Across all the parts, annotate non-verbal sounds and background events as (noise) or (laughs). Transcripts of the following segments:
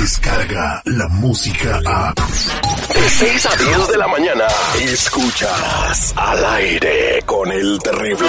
música, la música a... De 6 a 10 de la mañana, escuchas al aire con el terrible.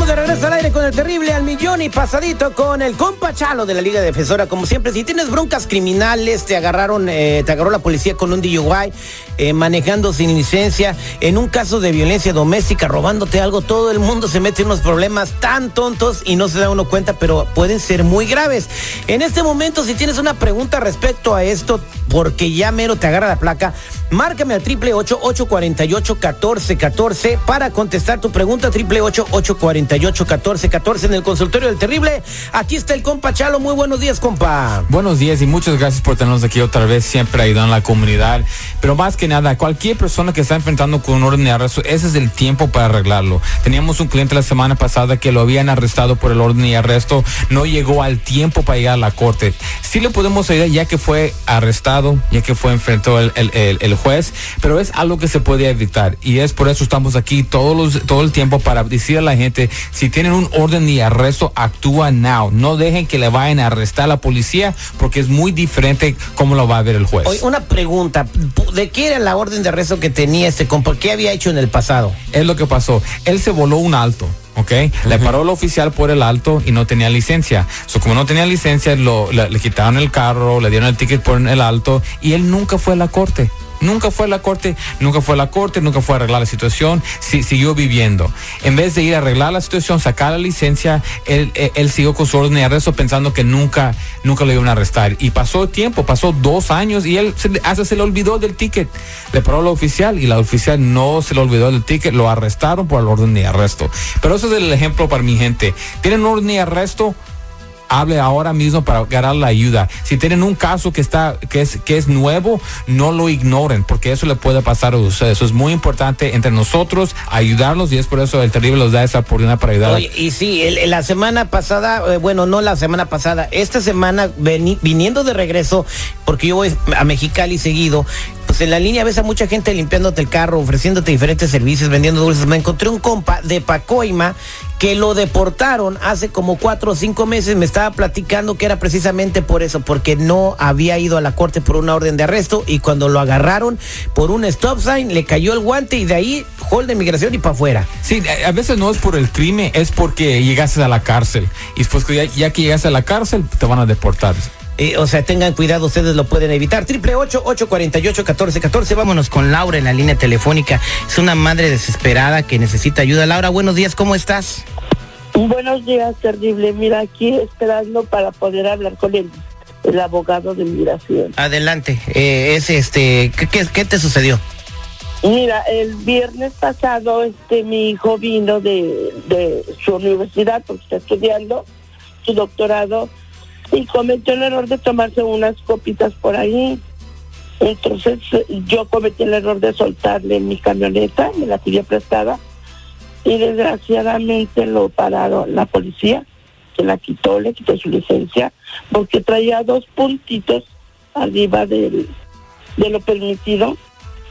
Estamos de regreso al aire con el terrible al millón y pasadito con el compa Chalo de la Liga Defensora. Como siempre, si tienes broncas criminales, te agarraron, eh, te agarró la policía con un DUI, eh, manejando sin licencia, en un caso de violencia doméstica, robándote algo, todo el mundo se mete en unos problemas tan tontos y no se da uno cuenta, pero pueden ser muy graves. En este momento, si tienes una pregunta respecto a esto, porque ya mero te agarra la placa, márcame al triple ocho ocho cuarenta y ocho catorce catorce para contestar tu pregunta triple ocho ocho cuarenta y ocho catorce catorce en el consultorio del terrible. Aquí está el compa Chalo. Muy buenos días, compa. Buenos días y muchas gracias por tenernos aquí otra vez, siempre ayudando a la comunidad. Pero más que nada, cualquier persona que está enfrentando con un orden de arresto, ese es el tiempo para arreglarlo. Teníamos un cliente la semana pasada que lo habían arrestado por el orden de arresto, no llegó al tiempo para llegar a la corte. Sí le podemos ayudar ya que fue arrestado, ya que fue enfrentado el, el, el, el juez, pero es algo que se puede evitar y es por eso estamos aquí todos los, todo el tiempo para decir a la gente, si tienen un orden de arresto, actúa now. No dejen que le vayan a arrestar a la policía porque es muy diferente cómo lo va a ver el juez. Una pregunta, ¿de qué era la orden de arresto que tenía este compa? ¿Qué había hecho en el pasado? Es lo que pasó. Él se voló un alto. ¿ok? Le paró el oficial por el alto y no tenía licencia. So, como no tenía licencia, lo, le, le quitaron el carro, le dieron el ticket por el alto y él nunca fue a la corte. Nunca fue a la corte, nunca fue a la corte, nunca fue a arreglar la situación, si, siguió viviendo. En vez de ir a arreglar la situación, sacar la licencia, él, él, él siguió con su orden de arresto pensando que nunca, nunca lo iban a arrestar. Y pasó tiempo, pasó dos años y él hasta se le olvidó del ticket. Le paró la oficial y la oficial no se le olvidó del ticket, lo arrestaron por el orden de arresto. Pero eso es el ejemplo para mi gente. Tienen orden de arresto, hable ahora mismo para ganar la ayuda. Si tienen un caso que está que es que es nuevo, no lo ignoren porque eso le puede pasar a ustedes. Eso es muy importante entre nosotros ayudarlos y es por eso el terrible los da esa oportunidad para ayudar. Y sí, la semana pasada, eh, bueno, no la semana pasada, esta semana veni, viniendo de regreso, porque yo voy a Mexicali seguido, pues en la línea ves a mucha gente limpiándote el carro, ofreciéndote diferentes servicios, vendiendo dulces. Me encontré un compa de Pacoima que lo deportaron hace como cuatro o cinco meses. Me estaba platicando que era precisamente por eso, porque no había ido a la corte por una orden de arresto y cuando lo agarraron por un stop sign le cayó el guante y de ahí hold de migración y para afuera. Sí, a veces no es por el crimen, es porque llegaste a la cárcel y después ya, ya que llegaste a la cárcel te van a deportar. Eh, o sea, tengan cuidado, ustedes lo pueden evitar. Triple ocho, ocho cuarenta y ocho, catorce, catorce. Vámonos con Laura en la línea telefónica. Es una madre desesperada que necesita ayuda. Laura, buenos días, ¿cómo estás? Buenos días, terrible. Mira, aquí esperando para poder hablar con el, el abogado de migración. Adelante. Eh, es este, ¿qué, qué, qué te sucedió? Mira, el viernes pasado, este, mi hijo vino de, de su universidad porque está estudiando su doctorado y cometió el error de tomarse unas copitas por ahí. Entonces yo cometí el error de soltarle mi camioneta, me la pidió prestada y desgraciadamente lo pararon la policía, se la quitó, le quitó su licencia porque traía dos puntitos arriba del, de lo permitido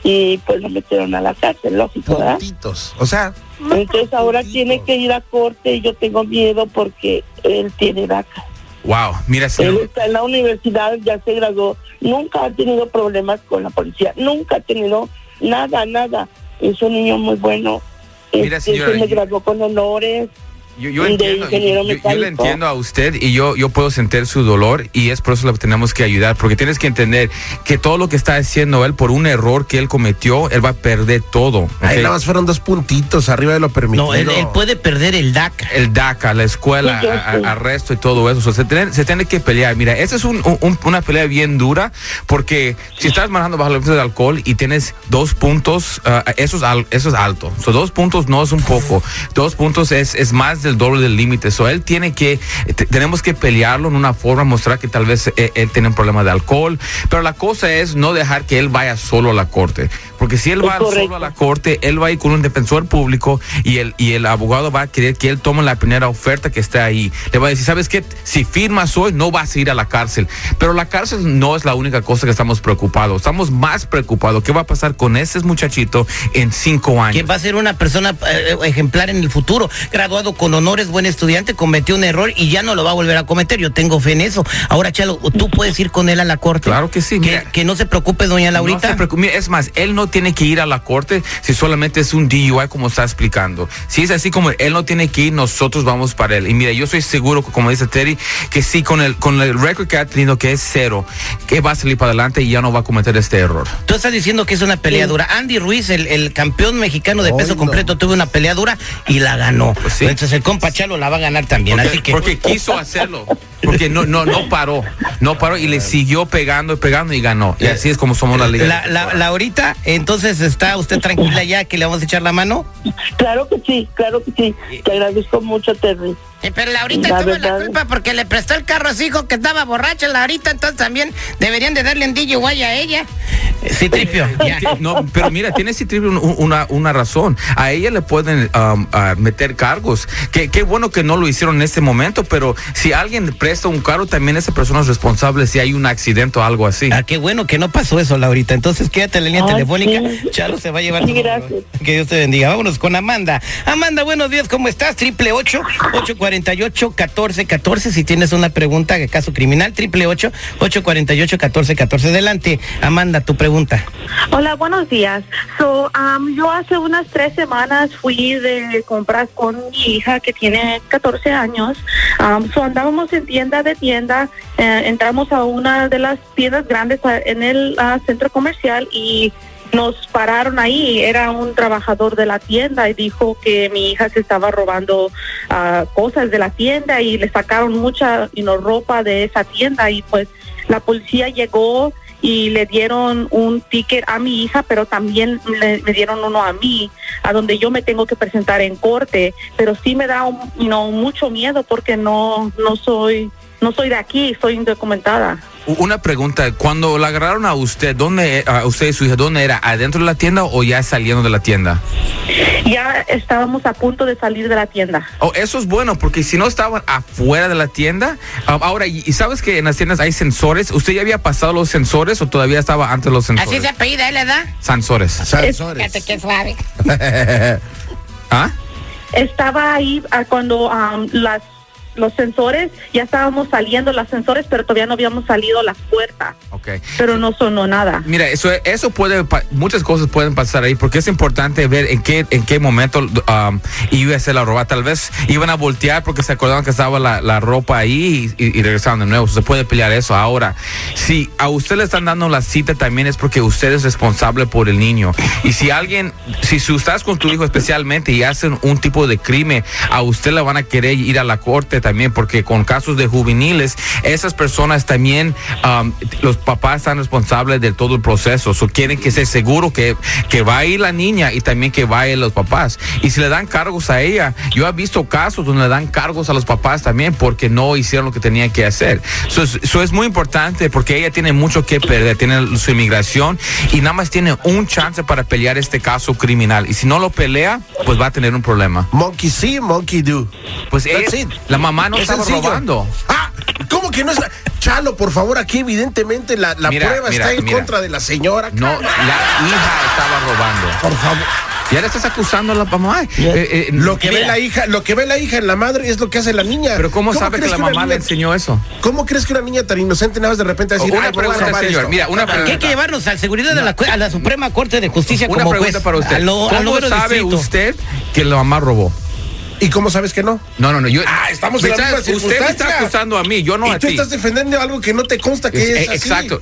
y pues lo metieron a la cárcel, lógico, ¿verdad? Puntitos, o sea... Entonces ahora tiene que ir a corte y yo tengo miedo porque él tiene DACA. Wow, mira, Él señor. está en la universidad, ya se graduó, nunca ha tenido problemas con la policía, nunca ha tenido nada, nada. Es un niño muy bueno. Mira, Este, señora, se me graduó con honores. Yo, yo de entiendo, yo- yo, le entiendo a usted y yo, yo puedo sentir su dolor y es por eso lo que tenemos que ayudar, porque tienes que entender que todo lo que está haciendo él por un error que él cometió, él va a perder todo. Ahí ¿ok? nada más fueron dos puntitos arriba de lo permitido. No, él, él puede perder el DACA. el DACA, la escuela, Sí, a- arresto y todo eso. O sea, se, tiene, se tiene que pelear. Mira, esa es un- un- una pelea bien dura porque si estás manejando bajo la influencia de alcohol y tienes dos puntos, ah, eso, es al- eso es alto. So, dos puntos no es un poco. Dos puntos es, es más de el doble del límite. So, él tiene que, te- tenemos que pelearlo en una forma, mostrar que tal vez eh, él tiene un problema de alcohol. Pero la cosa es no dejar que él vaya solo a la corte. Porque si él Es va correcto. solo a la corte, él va a ir con un defensor público y el, y el abogado va a querer que él tome la primera oferta que esté ahí. Le va a decir, ¿sabes qué? Si firmas hoy, no vas a ir a la cárcel. Pero la cárcel no es la única cosa que estamos preocupados. Estamos más preocupados. ¿Qué va a pasar con ese muchachito en cinco años? que va a ser una persona eh, ejemplar en el futuro, graduado con honores, buen estudiante, cometió un error y ya no lo va a volver a cometer. Yo tengo fe en eso. Ahora, Chalo, tú puedes ir con él a la corte. Claro que sí, Que, mira. que no se preocupe, doña No Laurita. se preocupe. Mira, Es más, él no tiene que ir a la corte si solamente es un DUI como está explicando. Si es así como él no tiene que ir, nosotros vamos para él. Y mira, yo soy seguro, como dice Terry, que sí, con el, con el récord que ha tenido, que es cero, que va a salir para adelante y ya no va a cometer este error. Tú estás diciendo que es una pelea dura. Andy Ruiz, el, el campeón mexicano de peso no. completo, tuvo una pelea dura y la ganó. Pues sí. Entonces el compa Chalo la va a ganar también. Porque, Así que porque quiso hacerlo. Porque no, no, no paró. No paró y le siguió pegando y pegando y ganó. Y así es como somos la liga. la, la, Laurita, entonces está usted tranquila ya que le vamos a echar la mano. Claro que sí, claro que sí. Te agradezco mucho, Terry. Eh, pero Laurita la tuvo la culpa porque le prestó el carro a su hijo que estaba borracho, Laurita, entonces también deberían de darle un DUI a ella. Eh, citripio. (laughs) Eh, no, pero mira, tiene Citripio una, una razón. A ella le pueden um, meter cargos. Qué, qué bueno que no lo hicieron en este momento, pero si alguien presta un carro, también esa persona es responsable si hay un accidente o algo así. Ah, qué bueno que no pasó eso, Laurita. Entonces quédate en la línea ah, telefónica. Sí. Chalo se va a llevar. Sí, gracias. Que Dios te bendiga. Vámonos con Amanda. Amanda, buenos días, ¿cómo estás? Triple ocho, ocho cuatro 848 1414 si tienes una pregunta de caso criminal, triple 848 1414 Adelante, Amanda, tu pregunta. Hola, buenos días. So, um, yo hace unas tres semanas fui de compras con mi hija que tiene 14 años. Um, so andábamos en tienda de tienda, eh, entramos a una de las tiendas grandes en el uh, centro comercial y nos pararon ahí. Era un trabajador de la tienda y dijo que mi hija se estaba robando ah, cosas de la tienda y le sacaron mucha ropa de esa tienda y pues la policía llegó y le dieron un ticket a mi hija, pero también le, me dieron uno a mí, a donde yo me tengo que presentar en corte, pero sí me da un, you know, mucho miedo porque no no soy no soy de aquí, soy indocumentada. Una pregunta, cuando la agarraron a usted, ¿dónde, a usted y su hija, dónde era? ¿Adentro de la tienda o ya saliendo de la tienda? Ya estábamos a punto de salir de la tienda. Oh, eso es bueno, porque si no estaban afuera de la tienda, um, ahora, y, y sabes que en las tiendas hay sensores, ¿usted ya había pasado los sensores o todavía estaba antes de los sensores? Así se apellida, ¿eh, edad? Sensores. Sensores. Fíjate qué suave. (laughs) ¿Ah? Estaba ahí ah, cuando am, las los sensores, ya estábamos saliendo los sensores, pero todavía no habíamos salido las puertas, Ok. pero no sonó nada. Mira, eso, eso puede, muchas cosas pueden pasar ahí, porque es importante ver en qué, en qué momento um, iba a ser la ropa. Tal vez iban a voltear porque se acordaban que estaba la, la ropa ahí y, y- regresaron de nuevo. Se puede pelear eso. Ahora, si a usted le están dando la cita, también es porque usted es responsable por el niño. Y si alguien, si, si estás con tu hijo especialmente y hacen un tipo de crimen, a usted le van a querer ir a la corte también, porque con casos de juveniles, esas personas también, um, los papás están responsables de todo el proceso. So, quieren que sea seguro que, que va a ir la niña y también que va a ir los papás. Y si le dan cargos a ella, yo he visto casos donde le dan cargos a los papás también porque no hicieron lo que tenían que hacer. Eso es, so es muy importante porque ella tiene mucho que perder, tiene su inmigración y nada más tiene un chance para pelear este caso criminal. Y si no lo pelea, pues va a tener un problema. Monkey see, monkey do. Pues ella- la mamá no Es estaba sencillo. robando. Ah, ¿cómo que no es? la- Chalo, por favor, aquí evidentemente la, la Mira, prueba mira, está en mira. contra de la señora. No, la hija estaba robando. Por favor. Ya le estás acusando a la mamá. Eh, eh, Lo que ve la hija, lo que ve la hija en la madre es lo que hace la niña. pero ¿cómo, sabe que la mamá le niña- enseñó eso? ¿Cómo crees que una niña tan inocente nada más de repente decir, Una "Ay, voy a pregunta, señor. esto"? Mira, una Que hay que pregunta. llevarnos al seguridad de la, a la Suprema Corte de Justicia Una como pregunta juez. para usted. Lo- ¿Cómo sabe distrito. usted que la mamá robó? ¿Y cómo sabes que no? No, no, no. Yo, Ah, estamos en la misma Usted me está acusando a mí, yo no y a tú ti. estás defendiendo algo que no te consta que Es- es, eh, así. exacto.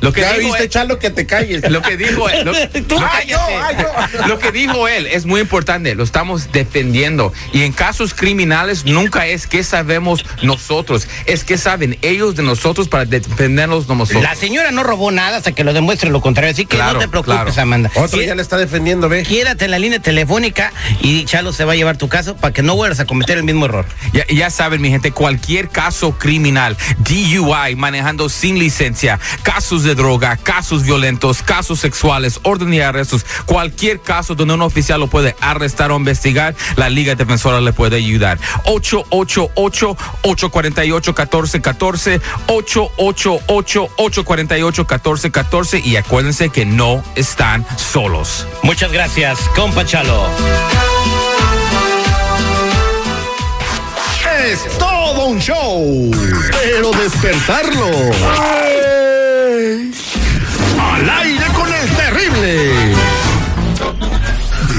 Lo que ya dijo viste, él- Chalo, que te calles. Lo que dijo él, lo, (laughs) Tú lo- Ay, yo, ay, yo. (laughs) lo que dijo él es muy importante, lo estamos defendiendo. Y en casos criminales nunca es que sabemos nosotros, es que saben ellos de nosotros para defendernos de nosotros. La señora no robó nada hasta que lo demuestre lo contrario, así que Claro, no te preocupes, claro. Amanda. Otro Qui- ya le está defendiendo, ve. Quédate en la línea telefónica y Chalo se va a llevar tu caso para que no vuelvas a cometer el mismo error. Ya, ya saben, mi gente, cualquier caso criminal, DUI, manejando sin licencia, casos de droga, casos violentos, casos sexuales, orden de arrestos, cualquier caso donde un oficial lo puede arrestar o investigar, la Liga Defensora le puede ayudar. 888-848-1414, 888-848-1414 y acuérdense que no están solos. Muchas gracias, compa Chalo. Es todo un show. Pero despertarlo.